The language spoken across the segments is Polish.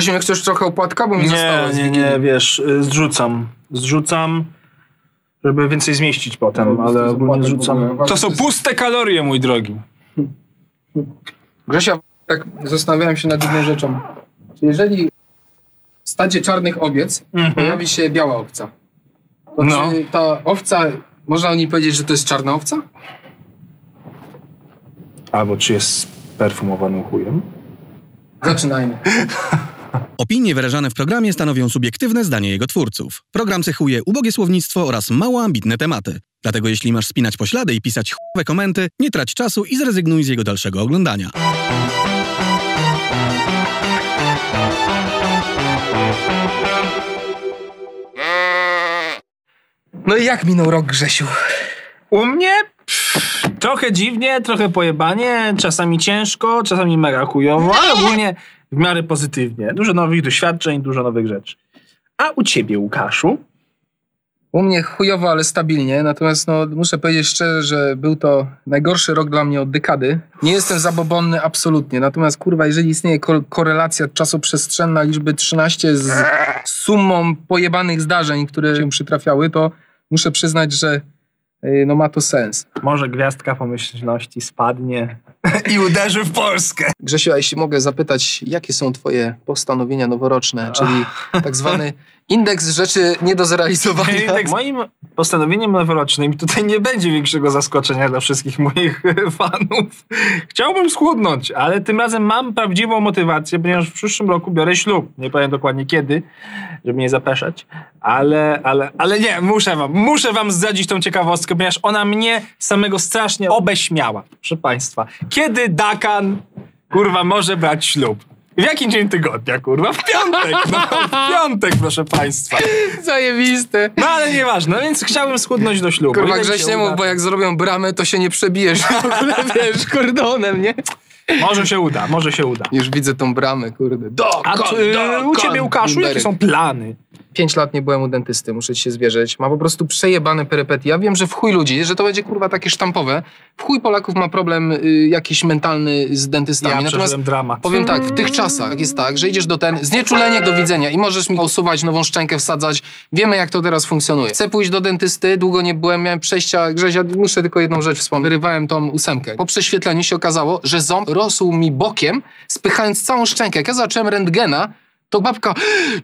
Grzesiu, nie chcesz trochę opłatka, bo mi zostało Nie, z nie, nie, wiesz, y, zrzucam. Zrzucam, żeby więcej zmieścić potem, No, ale ogólnie zrzucam. To są puste kalorie, mój drogi. Grzesia, tak zastanawiałem się nad jedną rzeczą. Czy jeżeli w stadzie czarnych owiec pojawi się biała owca, to No. czy ta owca, można o niej powiedzieć, że to jest czarna owca? Albo czy jest perfumowanym chujem? Zaczynajmy. Opinie wyrażane w programie stanowią subiektywne zdanie jego twórców. Program cechuje ubogie słownictwo oraz mało ambitne tematy. Dlatego jeśli masz spinać poślady i pisać chujowe komenty, nie trać czasu i zrezygnuj z jego dalszego oglądania. No i jak minął rok, Grzesiu? U mnie pff, trochę dziwnie, trochę pojebanie, czasami ciężko, czasami mega chujowo, ale ogólnie w miarę pozytywnie. Dużo nowych doświadczeń, dużo nowych rzeczy. A u ciebie, Łukaszu? U mnie chujowo, ale stabilnie. Natomiast no, muszę powiedzieć szczerze, że był to najgorszy rok dla mnie od dekady. Nie jestem zabobonny absolutnie. Natomiast kurwa, jeżeli istnieje ko- korelacja czasoprzestrzenna liczby 13 z sumą pojebanych zdarzeń, które się przytrafiały, to muszę przyznać, że no, ma to sens. Może gwiazdka pomyślności spadnie i uderzy w Polskę. Grzesiu, a jeśli mogę zapytać, jakie są twoje postanowienia noworoczne, czyli tak zwany indeks rzeczy nie do zrealizowania? Tak, moim postanowieniem noworocznym, tutaj nie będzie większego zaskoczenia dla wszystkich moich fanów. Chciałbym schudnąć, ale tym razem mam prawdziwą motywację, ponieważ w przyszłym roku biorę ślub. Nie powiem dokładnie kiedy, żeby nie zapeszać, ale, ale, ale nie, muszę wam, muszę wam zdradzić tą ciekawostkę, ponieważ ona mnie samego strasznie obeśmiała, proszę państwa. Kiedy Dakan, kurwa, może brać ślub? W jakim dzień tygodnia, kurwa? W piątek, no, w piątek, proszę państwa. Zajebiste. No ale nieważne, no więc chciałbym schudnąć do ślubu. Kurwa Ile mi się Grześ nie uda? mów, bo jak zrobią bramę, to się nie przebijesz w ogóle, wiesz, kordonem, nie? Może się uda, może się uda. Już widzę tą bramę, kurde. Do, A tu, y, u ciebie, Łukaszu, jakie są plany? Pięć lat nie byłem u dentysty, muszę ci się zwierzyć. Ma po prostu przejebane perypetie. Ja wiem, że w chuj ludzi, że to będzie kurwa takie sztampowe. W chuj Polaków ma problem y, jakiś mentalny z dentystami. Ja Natomiast dramat. powiem tak, w tych czasach jest tak, że idziesz do ten, znieczulenie do widzenia i możesz mi usuwać nową szczękę, wsadzać. Wiemy jak to teraz funkcjonuje. Chcę pójść do dentysty, długo nie byłem, miałem przejścia, Grzezia, muszę tylko jedną rzecz wspomnieć. Wyrywałem tą ósemkę. Po prześwietleniu się okazało, że ząb rosł mi bokiem, spychając całą szczękę. Jak ja zacząłem rentgena, to babka,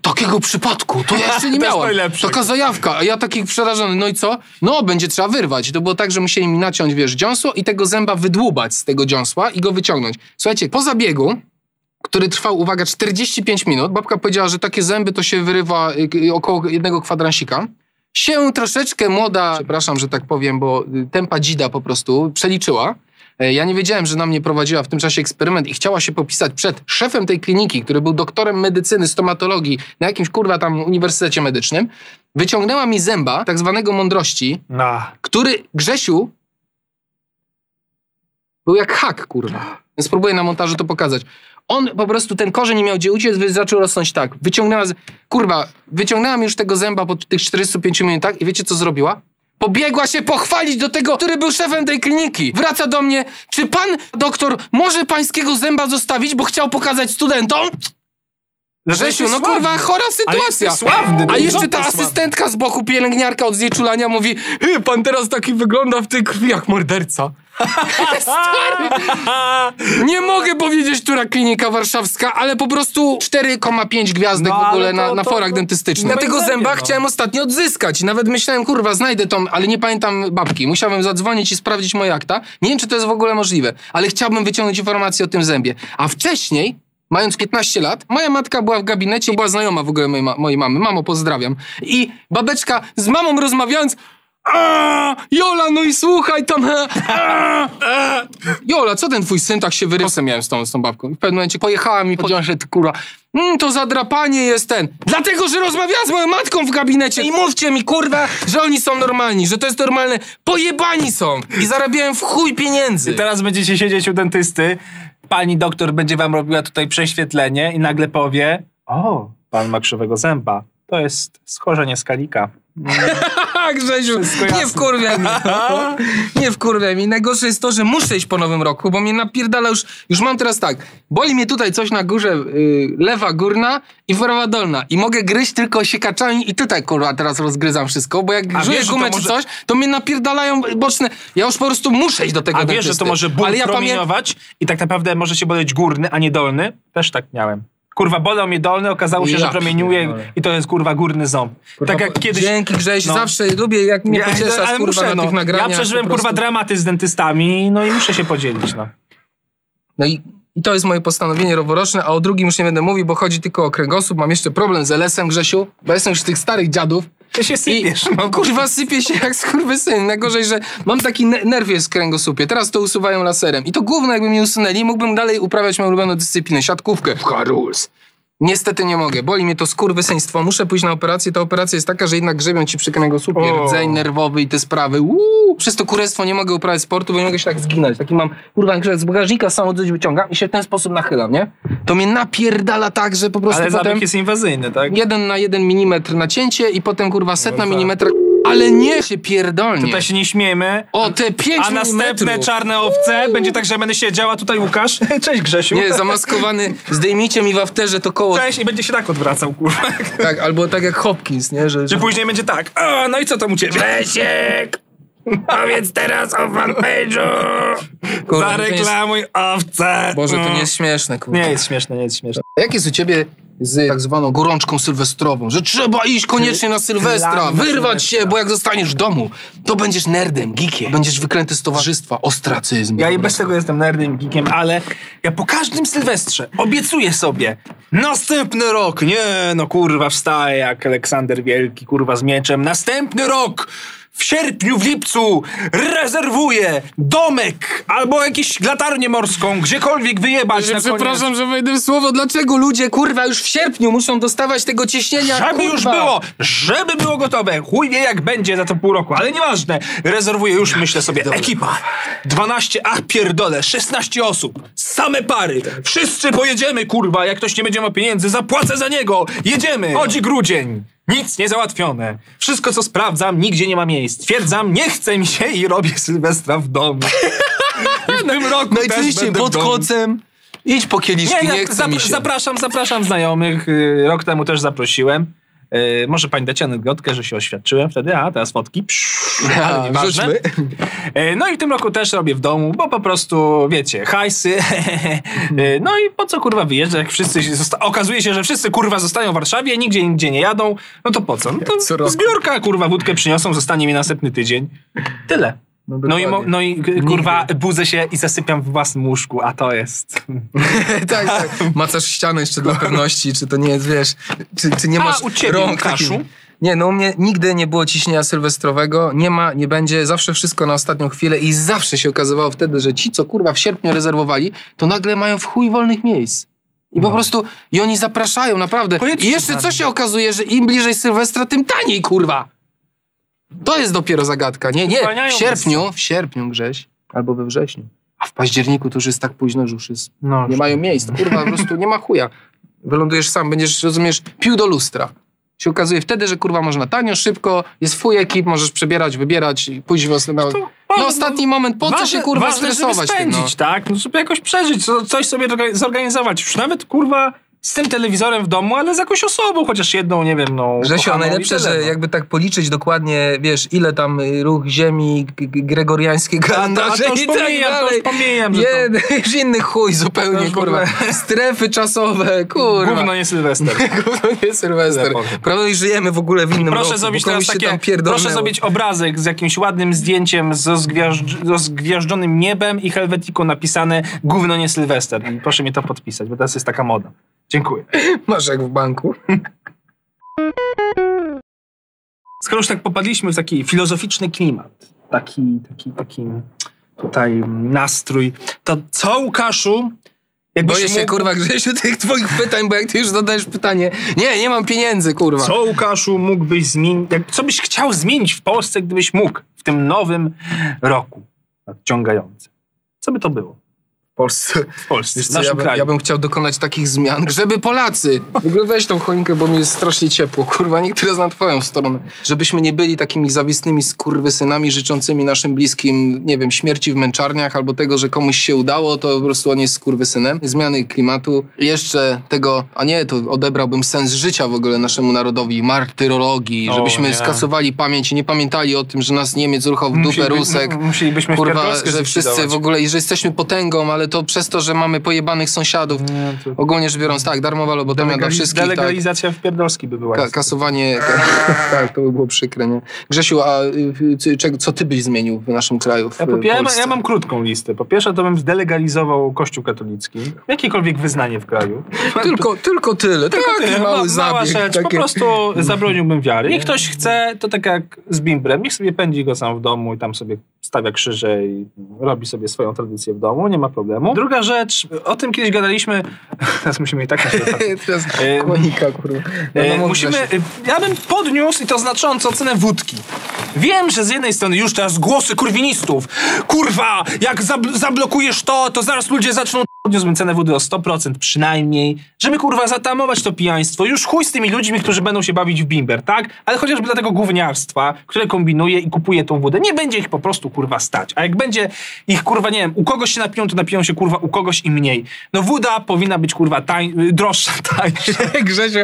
takiego przypadku, to ja jeszcze nie miałam. Taka zajawka, a ja taki przerażony, no i co? No, będzie trzeba wyrwać. To było tak, że musieli mi naciąć, wiesz, dziąsło i tego zęba wydłubać z tego dziąsła i go wyciągnąć. Słuchajcie, po zabiegu, który trwał, uwaga, 45 minut, babka powiedziała, że takie zęby to się wyrywa y, y, około jednego kwadransika. Się troszeczkę młoda, przepraszam, że tak powiem, bo y, tempa dzida po prostu przeliczyła. E, Ja nie wiedziałem, że na mnie prowadziła w tym czasie eksperyment i chciała się popisać przed szefem tej kliniki, który był doktorem medycyny, stomatologii na jakimś kurwa tam uniwersytecie medycznym. Wyciągnęła mi zęba, tak zwanego mądrości, No. który Grzesiu był jak hak, kurwa. Spróbuję na montażu to pokazać. On po prostu ten korzeń nie miał gdzie uciec, więc zaczął rosnąć tak. Wyciągnęła, z... kurwa, wyciągnęłam już tego zęba po tych 45 minutach i wiecie co zrobiła? Pobiegła się pochwalić do tego, który był szefem tej kliniki. Wraca do mnie, czy pan doktor może pańskiego zęba zostawić, bo chciał pokazać studentom? Grzesiu, no kurwa, chora sytuacja. sławny, A jeszcze ta sławny? asystentka z boku, pielęgniarka od znieczulania mówi "Hy, pan teraz taki wygląda w tej krwi jak morderca. Stary, nie mogę powiedzieć, która klinika warszawska, ale po prostu 4,5 gwiazdek No, w ogóle ale na, to- na to- forach to- dentystycznych. Ja tego zęba no. chciałem ostatnio odzyskać. Nawet myślałem, kurwa, znajdę tą, ale nie pamiętam babki. Musiałem zadzwonić i sprawdzić moje akta. Nie wiem, czy to jest w ogóle możliwe, ale chciałbym wyciągnąć informacje o tym zębie. A wcześniej Mając 15 lat, moja matka była w gabinecie i była znajoma w ogóle mojej, ma- mojej mamy. Mamo, pozdrawiam. I babeczka z mamą rozmawiając "A, Jola, no i słuchaj tam. a, a". Jola, co ten twój syn tak się wyrywa? miałem z tą, z tą babką. I w pewnym momencie pojechała mi, powiedziała, że ty kurwa, mm, to zadrapanie jest ten. Dlatego, że rozmawiała z moją matką w gabinecie i mówcie mi, kurwa, że oni są normalni, że to jest normalne. Pojebani są i zarabiają w chuj pieniędzy. I teraz będziecie siedzieć u dentysty, pani doktor będzie wam robiła tutaj prześwietlenie i nagle powie o, pan ma krzywego zęba. To jest schorzenie skalika. Grzesiu, Wszystko nie wkurwiaj mnie. Nie wkurwiaj mnie. Najgorsze jest to, że muszę iść po nowym roku, bo mnie napierdala już, już mam teraz tak, boli mnie tutaj coś na górze, y, lewa górna i prawa dolna i mogę gryźć tylko siekaczami i tutaj kurwa teraz rozgryzam wszystko, bo jak to gumę czy może- coś, to mnie napierdalają boczne, ja już po prostu muszę iść do tego A wiesz, że dentysty. to może ból Ale ja promieniować i tak naprawdę może się boleć górny, a nie dolny? Też tak miałem. Kurwa, bolał mnie dolny, okazało się, Ja że promieniuje i to jest kurwa górny ząb. tak jak kiedyś... Dzięki Grześ, No. zawsze lubię jak mnie Ja, pocieszasz ale kurwa muszę, na no. tych nagraniach. Ja przeżyłem kurwa dramaty z dentystami, no i muszę się podzielić, no. No i, i to jest moje postanowienie roworoczne, a o drugim już nie będę mówił, bo chodzi tylko o kręgosłup. Mam jeszcze problem z LS-em, Grzesiu, bo jestem już z tych starych dziadów. Ty się sypiesz, I, no. kurwa, sypie się jak skurwysyn. Najgorzej, że mam taki ne- nerw jest w kręgosłupie. Teraz to usuwają laserem. I to główne jakby mi usunęli, mógłbym dalej uprawiać moją ulubioną dyscyplinę, siatkówkę. Rules. Niestety nie mogę. Boli mnie to skurwysyństwo. Muszę pójść na operację. Ta operacja jest taka, że jednak grzebią ci przy kręgosłupie. O. Rdzeń nerwowy i te sprawy. Uuu. Przez to kurestwo nie mogę uprawiać sportu, bo nie mogę się tak zginąć. Taki mam, kurwa, z bagażnika samo coś wyciągam i się w ten sposób nachylam, nie? To mnie napierdala tak, że po prostu Ale potem... jest inwazyjny, tak? Jeden na jeden milimetr nacięcie i potem kurwa setna milimetra. Ale nie się pierdolnie. Tutaj się nie śmiejemy. O, te 5 A następne milimetrów. czarne owce będzie tak, że będę siedziała tutaj Łukasz. Cześć Grzesiu. Nie, zamaskowany, zdejmijcie mi w afterze to koło. Cześć i będzie się tak odwracał, kurwa. Tak, albo tak jak Hopkins, nie? Że, Że że... później będzie tak. A, no i co tam u ciebie? Grzesiek! Powiedz teraz o fanpage'u! Jest- Zareklamuj owce! Boże, to Mm. nie jest śmieszne, kurwa. Nie jest śmieszne, nie jest śmieszne. Jak jest u ciebie z tak zwaną gorączką sylwestrową, że trzeba iść koniecznie na Sylwestra, wyrwać się, bo jak zostaniesz w domu, to będziesz nerdem, geekiem, będziesz wykręty z towarzystwa, ostracyzm. Ja i bez tego jestem nerdem, geekiem, ale ja po każdym Sylwestrze obiecuję sobie następny rok, nie no kurwa wstaję jak Aleksander Wielki, kurwa z mieczem, następny rok! W sierpniu, w lipcu rezerwuję domek albo jakąś latarnię morską, gdziekolwiek wyjebać na Przepraszam, że wejdę w słowo, dlaczego ludzie, kurwa, już w sierpniu muszą dostawać tego ciśnienia, Żeby kurwa. już było, żeby było gotowe. Chuj wie jak będzie za to pół roku, ale nieważne. Rezerwuję już, myślę sobie, ekipa. 12, ach pierdole, 16 osób. Same pary. Wszyscy pojedziemy, kurwa. Jak ktoś nie będzie miał pieniędzy, zapłacę za niego. Jedziemy. Chodzi grudzień. Nic nie załatwione. Wszystko, co sprawdzam, nigdzie nie ma miejsc. Twierdzam, nie chce mi się i robię Sylwestra w domu. I w tym roku Najczęściej pod kocem. Idź po kieliszki, Nie, nie, chce mi się. zapraszam, zapraszam znajomych. Y, Rok temu też zaprosiłem. Y, może pani dać anegdotkę, że się oświadczyłem wtedy, a teraz fotki. Psz, ale nieważne. rzućmy. Y, No i w tym roku też robię w domu, bo po prostu, wiecie, hajsy. Y, no i po co kurwa wyjeżdżać, jak wszyscy się okazuje się, że wszyscy kurwa zostają w Warszawie, nigdzie nigdzie nie jadą, no to po co? No Co to roku. zbiorka kurwa wódkę przyniosą, zostanie mi następny tydzień. Tyle. No, No i, no i kurwa budzę się i zasypiam w własnym łóżku, a to jest... tak, tak. Macasz ścianę jeszcze dla pewności, czy to nie jest, wiesz, czy, czy nie A masz u ciebie, rąk takich- Nie, no u mnie nigdy nie było ciśnienia sylwestrowego, nie ma, nie będzie, zawsze wszystko na ostatnią chwilę i zawsze się okazywało wtedy, że ci, co kurwa w sierpniu rezerwowali, to nagle mają w chuj wolnych miejsc. I po prostu, i oni zapraszają, naprawdę. Pojedźcie I jeszcze co się okazuje, że im bliżej Sylwestra, tym taniej, kurwa. To jest dopiero zagadka, nie? Nie, w sierpniu, w sierpniu, Grześ, albo we wrześniu. A w październiku to już jest tak późno, że już jest No, nie mają miejsc. Kurwa, po prostu nie ma chuja. Wylądujesz sam, będziesz, rozumiesz, pił do lustra. Się okazuje wtedy, że kurwa można tanio, szybko, jest fuj ekip, możesz przebierać, wybierać i pójść w os- na, to- na ostatni moment. Po co się kurwa ważne, stresować żeby tym, no? spędzić, tak? No, żeby jakoś przeżyć, co- coś sobie zorga- zorganizować. Już nawet kurwa z tym telewizorem w domu, ale z jakąś osobą, chociaż jedną, nie wiem, no. Grzesio, a najlepsze, tyle, że no. jakby tak policzyć dokładnie, wiesz, ile tam ruch ziemi gregoriańskiego A to, to już i tak pomijam, to dalej. już pomijam, że to Jeden, już inny chuj To zupełnie, kurwa. Strefy czasowe, kurwa. gówno nie Sylwester. Gówno nie Sylwester. Prawda, żyjemy w ogóle w innym roku. Proszę zrobić bo komuś teraz takie, proszę zrobić obrazek z jakimś ładnym zdjęciem z rozgwiażdżonym niebem i helwetiką napisane gówno nie Sylwester. I proszę mi to podpisać, bo teraz jest taka moda. Dziękuję. Masz jak w banku. Skoro już tak popadliśmy w taki filozoficzny klimat, taki, taki, taki tutaj nastrój, to co Łukaszu, jakbyś Boję się, mógł, kurwa, Grzesiu, tych twoich pytań, bo jak ty już zadajesz pytanie, nie, nie mam pieniędzy, kurwa. co Łukaszu mógłbyś zmienić, co byś chciał zmienić w Polsce, gdybyś mógł w tym nowym roku nadciągającym? Co by to było? Polsce. w Polsce, co, ja, bym, ja bym chciał dokonać takich zmian, żeby Polacy, w ogóle weź tą choinkę, bo mi jest strasznie ciepło, kurwa, nikt teraz na twoją stronę. Żebyśmy nie byli takimi zawistnymi skurwysynami życzącymi naszym bliskim, nie wiem, śmierci w męczarniach albo tego, że komuś się udało, to po prostu on jest skurwysynem. Zmiany klimatu, jeszcze tego, a nie, to odebrałbym sens życia w ogóle naszemu narodowi, martyrologii, O, żebyśmy nie. skasowali pamięć i nie pamiętali o tym, że nas Niemiec ruchał w dupę, Musieliby- Rusek. Musielibyśmy Kurwa, że wszyscy w ogóle, i że jesteśmy potęgą, ale to przez to, że mamy pojebanych sąsiadów. Nie, to- Ogólnie rzecz biorąc, tak, darmowa lobotomia dla wszystkich, tak. Delegalizacja w Pierdolski by była. Ka- kasowanie, tak, to by było przykre, nie? Grzesiu, a y, czego, co ty byś zmienił w naszym kraju, w Ja, po, ja, ja mam krótką listę. Po pierwsze, to bym zdelegalizował Kościół katolicki. Jakiekolwiek wyznanie w kraju. Tylko, tylko tyle, taki Tyle, mały ma- zabieg. Mała rzecz. Po takie- prostu zabroniłbym wiary. I ktoś chce, to tak jak z bimbrem, niech sobie pędzi go sam w domu i tam sobie stawia krzyże i robi sobie swoją tradycję w domu, nie ma problemu. Druga rzecz, o tym kiedyś gadaliśmy, teraz musimy i tak Teraz E, konika, kurwa. No, E, no, mów, musimy, e, ja bym podniósł i to znacząco cenę wódki. Wiem, że z jednej strony już teraz głosy kurwinistów. Kurwa, jak zabl- zablokujesz to, to zaraz ludzie zaczną... Podniósłbym cenę wody o 100% przynajmniej, żeby kurwa zatamować to pijaństwo. Już chuj z tymi ludźmi, którzy będą się bawić w bimber, tak? Ale chociażby dla tego gówniarstwa, które kombinuje i kupuje tą wodę. Nie będzie ich po prostu kurwa stać. A jak będzie ich kurwa, nie wiem, u kogoś się napiją, to napiją się kurwa u kogoś i mniej. No woda powinna być kurwa tań, y, droższa, tańsza. Grzesiu,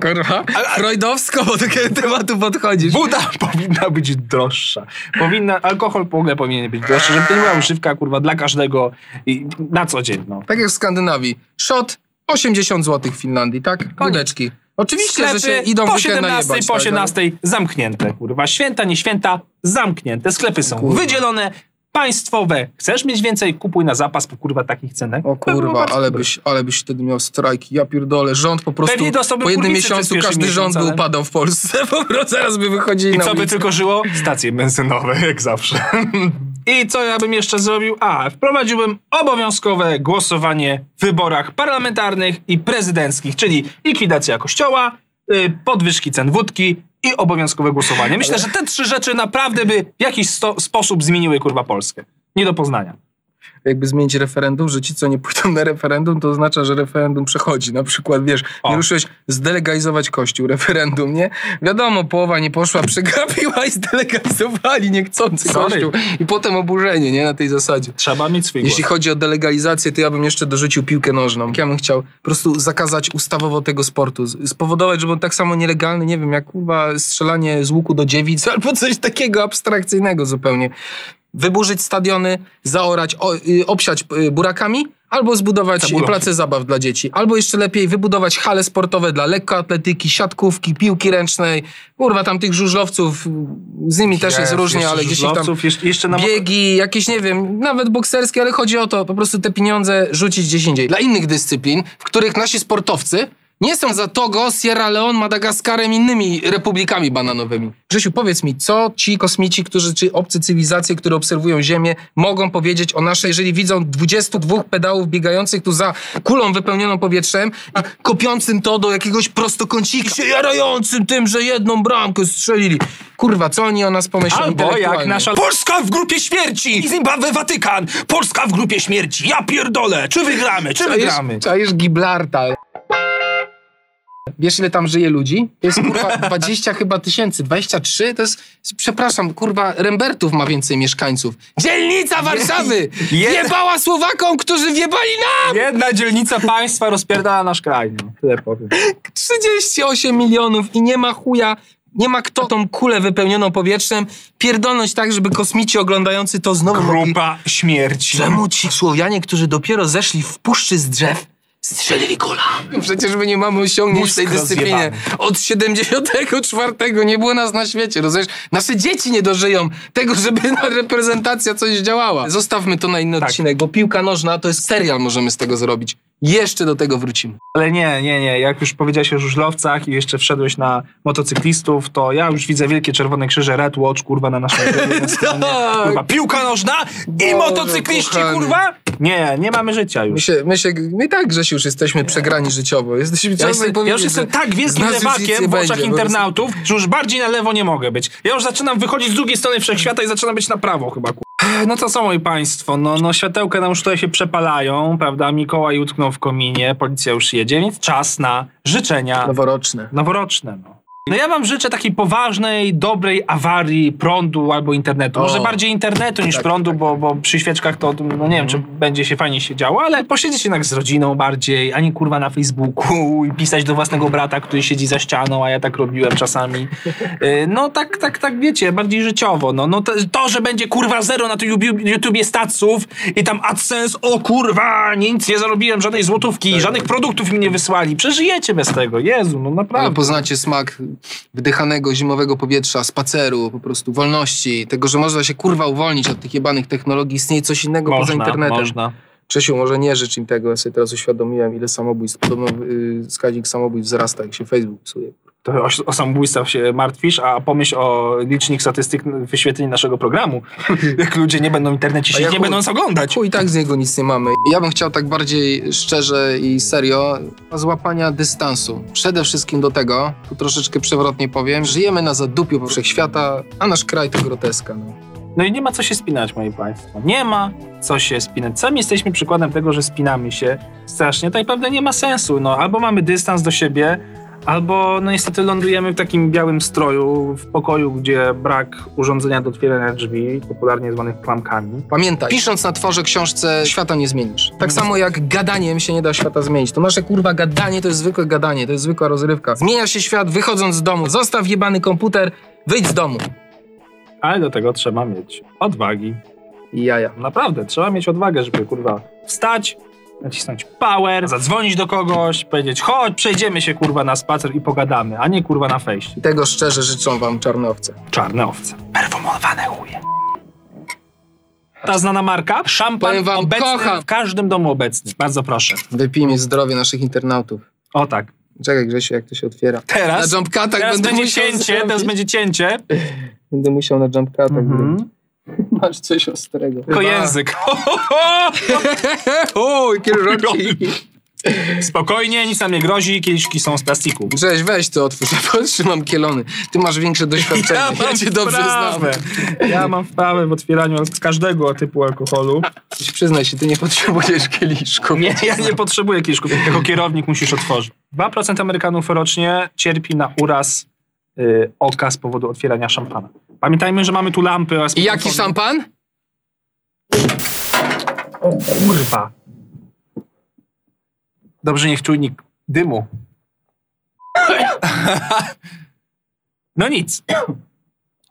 kurwa, freudowsko do takiego tematu podchodzisz. Woda powinna być droższa. Powinna, alkohol w ogóle powinien być droższy, żeby to nie była używka, kurwa, dla każdego i na co dzień, no. Tak jak w Skandynawii. Shot 80 zł w Finlandii, tak? Wódeczki. Oczywiście, że się idą po w weekend 17, najebać, po tak, 18 zamknięte, kurwa. Święta, nie święta, zamknięte. Sklepy są Kurwa. wydzielone, państwowe. Chcesz mieć więcej, kupuj na zapas po kurwa takich cenach. O kurwa, ale byś, ale byś wtedy miał strajki. Ja pierdolę, rząd po prostu Pewnie dostałby po jednym miesiącu każdy rząd by upadał w Polsce. Po prostu zaraz by wychodzili I na co by ulicę. tylko żyło? Stacje benzynowe, jak zawsze. I co ja bym jeszcze zrobił? A, wprowadziłbym obowiązkowe głosowanie w wyborach parlamentarnych i prezydenckich, czyli likwidacja kościoła, y, podwyżki cen wódki i obowiązkowe głosowanie. Myślę, że te trzy rzeczy naprawdę by w jakiś sposób zmieniły kurwa Polskę. Nie do poznania. Jakby zmienić referendum, że ci, co nie pójdą na referendum, to oznacza, że referendum przechodzi. Na przykład, wiesz, O. nie ruszyłeś zdelegalizować Kościół, referendum, nie? Wiadomo, połowa nie poszła, przegapiła i zdelegalizowali niechcący Sorry. Kościół. I potem oburzenie, nie? Na tej zasadzie. Trzeba mieć swój głos. Jeśli chodzi o delegalizację, to ja bym jeszcze dorzucił piłkę nożną. Ja bym chciał po prostu zakazać ustawowo tego sportu. Spowodować, żeby on tak samo nielegalny, nie wiem, jak kurwa strzelanie z łuku do dziewic albo coś takiego abstrakcyjnego zupełnie. Wyburzyć stadiony, zaorać, o, y, obsiać y, burakami, albo zbudować Cebulą. place zabaw dla dzieci. Albo jeszcze lepiej wybudować hale sportowe dla lekkoatletyki, siatkówki, piłki ręcznej. Kurwa, tam tych żużlowców, z nimi też jest różnie, jeszcze ale gdzieś tam jeszcze, jeszcze na biegi, jakieś, nie wiem, nawet bokserskie, ale chodzi o to, po prostu te pieniądze rzucić gdzieś indziej. Dla innych dyscyplin, w których nasi sportowcy nie są za Togo, Sierra Leone, Madagaskarem, innymi republikami bananowymi. Grzesiu, powiedz mi, co ci kosmici, którzy, czy obce cywilizacje, które obserwują Ziemię, mogą powiedzieć o naszej, jeżeli widzą 22 pedałów biegających tu za kulą wypełnioną powietrzem i kopiącym to do jakiegoś prostokącika, się jarającym tym, że jedną bramkę strzelili. Kurwa, co oni o nas pomyślą Albo jak nasza... Polska w grupie śmierci! Zimbabwe, Watykan! Polska w grupie śmierci! Ja pierdolę! Czy wygramy? Czy wygramy? Czaisz Gibraltar. Wiesz, ile tam żyje ludzi? To jest kurwa 20 chyba tysięcy, 23? To jest, przepraszam, kurwa, Rembertów ma więcej mieszkańców. Dzielnica Warszawy! Je- Jebała Słowakom, którzy wjebali nam! Jedna dzielnica państwa rozpierdala nasz kraj. No, tyle powiem. 38 milionów i nie ma chuja, nie ma kto tą kulę wypełnioną powietrzem pierdolnąć tak, żeby kosmici oglądający to znowu mogli... Grupa śmierci. Czemu ci Słowianie, którzy dopiero zeszli w puszczy z drzew, strzelili gola? Przecież my nie mamy osiągnięć w tej Mózg dyscyplinie. rozjebany. Od 74 nie było nas na świecie, rozumiesz? Nasze dzieci nie dożyją tego, żeby na reprezentacja coś działała. Zostawmy to na inny Tak. odcinek, bo piłka nożna to jest serial, możemy z tego zrobić. Jeszcze do tego wrócimy. Ale nie, nie, nie. Jak już powiedziałeś o żużlowcach i jeszcze wszedłeś na motocyklistów, to ja już widzę wielkie czerwone krzyże Red Watch, kurwa, na naszym na stronie. Tak. Kurwa, piłka nożna i Boże, motocykliści, kochany. kurwa? Nie, nie mamy życia My, już. się, my, się, my tak, Grzesiu, już jesteśmy przegrani życiowo. Jesteśmy, Ja, jestem, ja już jestem że tak wielkim lewakiem w oczach będzie, internautów, że już bardziej na lewo nie mogę być. Ja już zaczynam wychodzić z drugiej strony wszechświata i zaczynam być na prawo chyba, kurwa. No to co, moi państwo, no, no światełka nam już tutaj się przepalają, prawda? Mikołaj utknął w kominie, policja już jedzie, więc czas na życzenia Noworoczne. noworoczne. No. No ja wam życzę takiej poważnej, dobrej awarii prądu albo internetu. Może O. bardziej internetu niż Tak, prądu, tak, bo, bo przy świeczkach to no nie wiem, czy będzie się fajnie się działo, ale posiedzieć jednak z rodziną bardziej, a nie kurwa na Facebooku i pisać do własnego brata, który siedzi za ścianą, a ja tak robiłem czasami. Y, No tak, tak, tak wiecie, bardziej życiowo. No, no to, to, że będzie kurwa zero na tu YouTube- YouTubie staców i tam AdSense, o kurwa, nic nie zarobiłem, żadnej złotówki, żadnych produktów mi nie wysłali. Przeżyjecie bez tego, Jezu, no Ale naprawdę. poznacie smak wdychanego zimowego powietrza, spaceru, po prostu wolności, tego, że można się kurwa uwolnić od tych jebanych technologii, istnieje coś innego poza Można, internetem. można. Czesiu, może nie życz im tego, ja sobie teraz uświadomiłem, ile samobójstw, podobno y, wskaźnik samobójstw wzrasta, jak się Facebook psuje. To o, o samobójstwach się martwisz, a pomyśl o licznik statystyk wyświetleń naszego programu. Jak ludzie nie będą w internecie siedzieć, ja nie chuj- będą nas oglądać. Chuj, i tak z niego nic nie mamy. Ja bym chciał tak bardziej szczerze i serio złapania dystansu. Przede wszystkim do tego, tu troszeczkę przewrotnie powiem, żyjemy na zadupiu wszechświata, a nasz kraj to groteska. No. No i nie ma co się spinać, moi państwo. Nie ma co się spinać. Sami jesteśmy przykładem tego, że spinamy się strasznie. Tak naprawdę nie ma sensu. No, albo mamy dystans do siebie, albo no niestety lądujemy w takim białym stroju, w pokoju, gdzie brak urządzenia do otwierania drzwi, popularnie zwanych klamkami. Pamiętaj, pisząc na tworze książce, świata nie zmienisz. Tak samo jak gadaniem się nie da świata zmienić. To nasze kurwa gadanie to jest zwykłe gadanie, to jest zwykła rozrywka. Zmienia się świat wychodząc z domu. Zostaw jebany komputer, wyjdź z domu. Ale do tego trzeba mieć odwagi. I jaja. Naprawdę, trzeba mieć odwagę, żeby kurwa wstać, nacisnąć power, zadzwonić do kogoś, powiedzieć chodź, przejdziemy się kurwa na spacer i pogadamy, a nie kurwa na fejście. Tego szczerze życzą wam czarnowce. Czarne owce. Perfumowane chuje. Ta znana marka? Szampan Powiem wam, obecny kocham. w każdym domu obecny. Bardzo proszę. Wypijmy zdrowie naszych internautów. O tak. Czekaj Grzesiu, jak to się otwiera. Teraz, Na jump cutach teraz będę będzie musiał cięcie, teraz zrobić. będzie cięcie. Będę musiał na jump cutach Mhm. zrobić. Masz coś ostrego. Tylko język. o, jakie roki. Spokojnie, nic nam nie grozi, kieliszki są z plastiku. Grześ, weź to otwórz, ja potrzymam kielony. Ty masz większe doświadczenie, ja, cię dobrze znam. wprawę. Ja mam wprawę w otwieraniu z każdego typu alkoholu. Przyznaj się, ty nie potrzebujesz kieliszków. Nie, ja nie potrzebuję kieliszków. Jako kierownik musisz otworzyć. 2% Amerykanów rocznie cierpi na uraz y, oka z powodu otwierania szampana. Pamiętajmy, że mamy tu lampy oraz... I jaki szampan? O kurwa. Dobrze, niech czujnik dymu. No nic.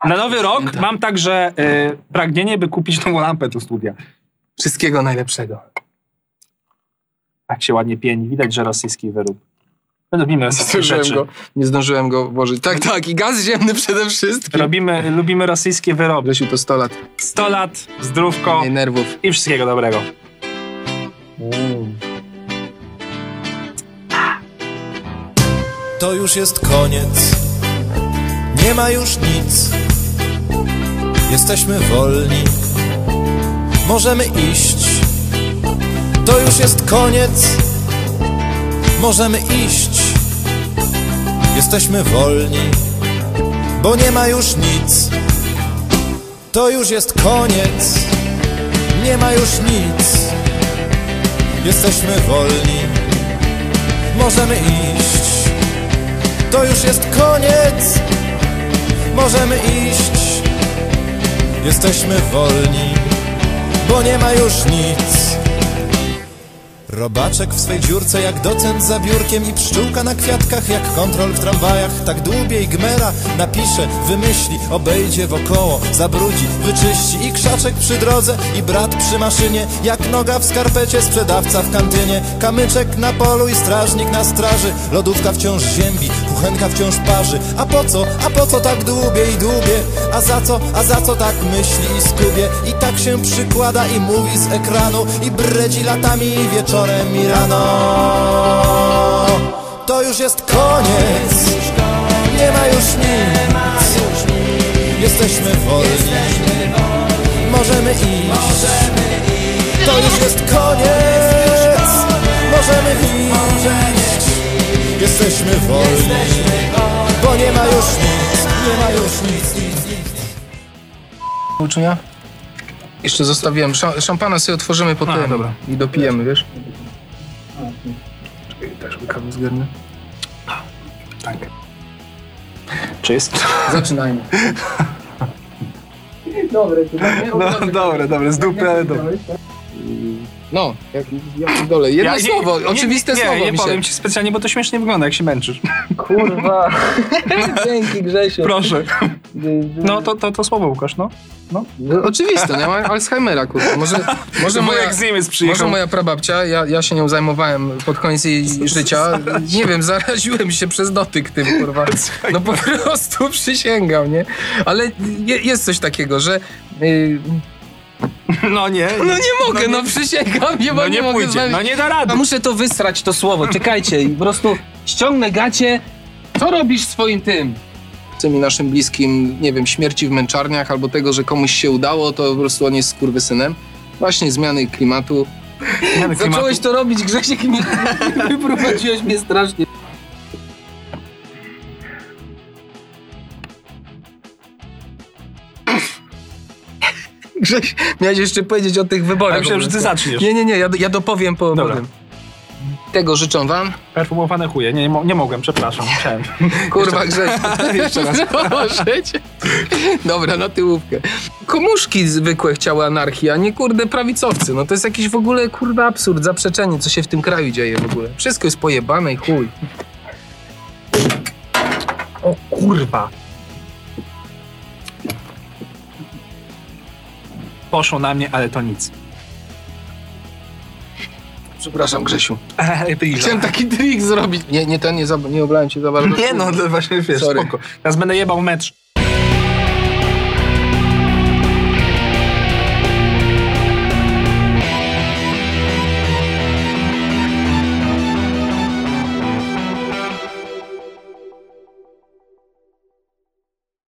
Na nowy rok mam także y, pragnienie, by kupić nową lampę do studia. Wszystkiego najlepszego. Tak się ładnie pieni. Widać, że rosyjski wyrób. Lubimy Nie rosyjskie rzeczy. go, nie zdążyłem go włożyć. Tak, tak, i gaz ziemny przede wszystkim. Robimy, lubimy rosyjskie wyroby. Grzesiu, to 100 lat. 100 lat, zdrówko Nie nerwów. i wszystkiego dobrego. To już jest koniec, nie ma już nic. Jesteśmy wolni, możemy iść. To już jest koniec, możemy iść. Jesteśmy wolni, bo nie ma już nic. To już jest koniec, nie ma już nic. Jesteśmy wolni, możemy iść. To już jest koniec, możemy iść. Jesteśmy wolni, bo nie ma już nic. Robaczek w swej dziurce jak docent za biurkiem i pszczółka na kwiatkach jak kontrol w tramwajach. Tak dłubie i gmera napisze, wymyśli, obejdzie wokoło, zabrudzi, wyczyści i krzaczek przy drodze i brat przy maszynie. Jak noga w skarpecie, sprzedawca w kantynie. Kamyczek na polu i strażnik na straży. Lodówka wciąż ziębi, kuchenka wciąż parzy. A po co, a po co tak dłubie i dłubie a za co, a za co tak myśli i skubie i tak się przykłada i mówi z ekranu i bredzi latami wieczorem i rano. To już jest koniec. Nie ma już nic. Jesteśmy wolni. Możemy iść. To już jest koniec. Możemy iść. Jesteśmy wolni. Bo nie ma już nic. Nie ma już nic, Uczunia? Jeszcze zostawiłem. Szam- szampana sobie otworzymy po A, tym dobra. i dopijemy, wiesz? Czekaj, też kawę zgarnę. Tak. Czyst. Zaczynajmy. Dobre, No dobre, dobre, z dupy, ale dobre. No, jak, jak dole. Jedno Ja- słowo, nie, oczywiste nie, słowo Nie, nie mi się. powiem ci specjalnie, bo to śmiesznie wygląda, jak się męczysz. Kurwa. Dzięki Grzesiu. Proszę. No to, to, to słowo, Łukasz, no. No, oczywiste, no ja mam Alzheimera, kurwa. Może, może, moja, jak z Niemiec przyjechał. może moja prababcia, ja, ja się nią zajmowałem pod koniec jej życia. Nie wiem, zaraziłem się przez dotyk tym, kurwa. No po prostu przysięgam, nie? Ale je, jest coś takiego, że... Yy, No nie. no nie mogę, no, przysięgam, nie, No nie mogę pójdzie, znaleźć- no nie da rady. Muszę to wysrać, to słowo. Czekajcie, po prostu ściągnę gacie. Co robisz swoim tym? Tymi naszym bliskim, nie wiem, śmierci w męczarniach albo tego, że komuś się udało, to po prostu on jest skurwysynem. Właśnie zmiany klimatu. Zmiany klimatu. Zacząłeś to robić, Grzesiek, mnie wyprowadziłeś mnie strasznie. Grześ, miałeś jeszcze powiedzieć o tych wyborach. Ja myślałem, że ty zaczniesz. Nie, nie, nie, ja, ja dopowiem po, po Dobra. tym. Tego życzę wam. Perfumowane chuje. Nie, nie, mo- nie mogłem, przepraszam. Musiałem. Kurwa Grześ. Jeszcze raz. Dobra, na tyłówkę. Komuszki zwykłe chciały anarchii, a nie kurde prawicowcy. No to jest jakiś w ogóle kurde absurd, zaprzeczenie, co się w tym kraju dzieje w ogóle. Wszystko jest pojebane i chuj. O kurwa. Poszło na mnie, ale to nic. Przepraszam Grzesiu. Chciałem taki trik zrobić. Nie, nie ten, nie, za, nie oblałem cię za bardzo. Nie no, to właśnie wiesz, Sorry. spoko. Teraz będę jebał mecz.